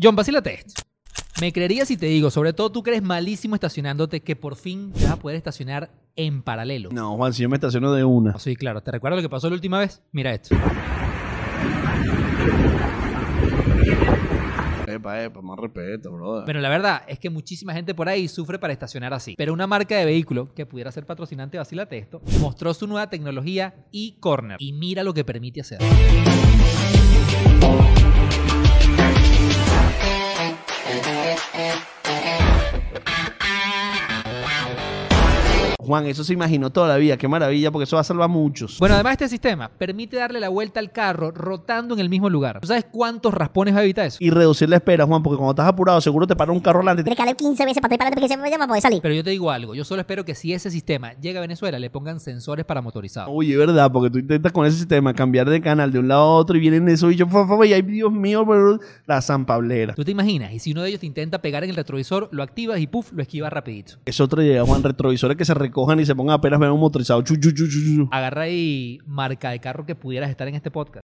John, vacílate esto. Me creerías si te digo, sobre todo tú que eres malísimo estacionándote, que por fin te vas a poder estacionar en paralelo. No, Juan, si yo me estaciono de una. Sí, claro. ¿Te recuerdas lo que pasó la última vez? Mira esto. Epa, epa, más respeto, brother. Bueno, la verdad es que muchísima gente por ahí sufre para estacionar así. Pero una marca de vehículo que pudiera ser patrocinante de esto mostró su nueva tecnología e-corner. Y mira lo que permite hacer. and, and. Juan, eso se imaginó toda la vida. Qué maravilla, porque eso va a salvar a muchos. Bueno, además este sistema permite darle la vuelta al carro rotando en el mismo lugar. ¿Tú sabes cuántos raspones va a evitar eso? Y reducir la espera, Juan, porque cuando estás apurado, seguro te para un carro adelante. Tienes que darle 15 veces para atrás y porque se me para poder salir. Pero yo te digo algo, yo solo espero que si ese sistema llega a Venezuela le pongan sensores para motorizados. Oye, verdad, porque tú intentas con ese sistema cambiar de canal de un lado a otro y vienen esos bichos, fa, fa, fa, y ay, Dios mío, bro, la zampablera. ¿Tú te imaginas? Y si uno de ellos te intenta pegar en el retrovisor, lo activas y puff, lo esquivas rapidito. Es otra idea, Juan, retrovisores que se recojan y se pongan apenas ver un motorizado. Chu, chu, chu, chu, chu. Agarra ahí marca de carro que pudieras estar en este podcast.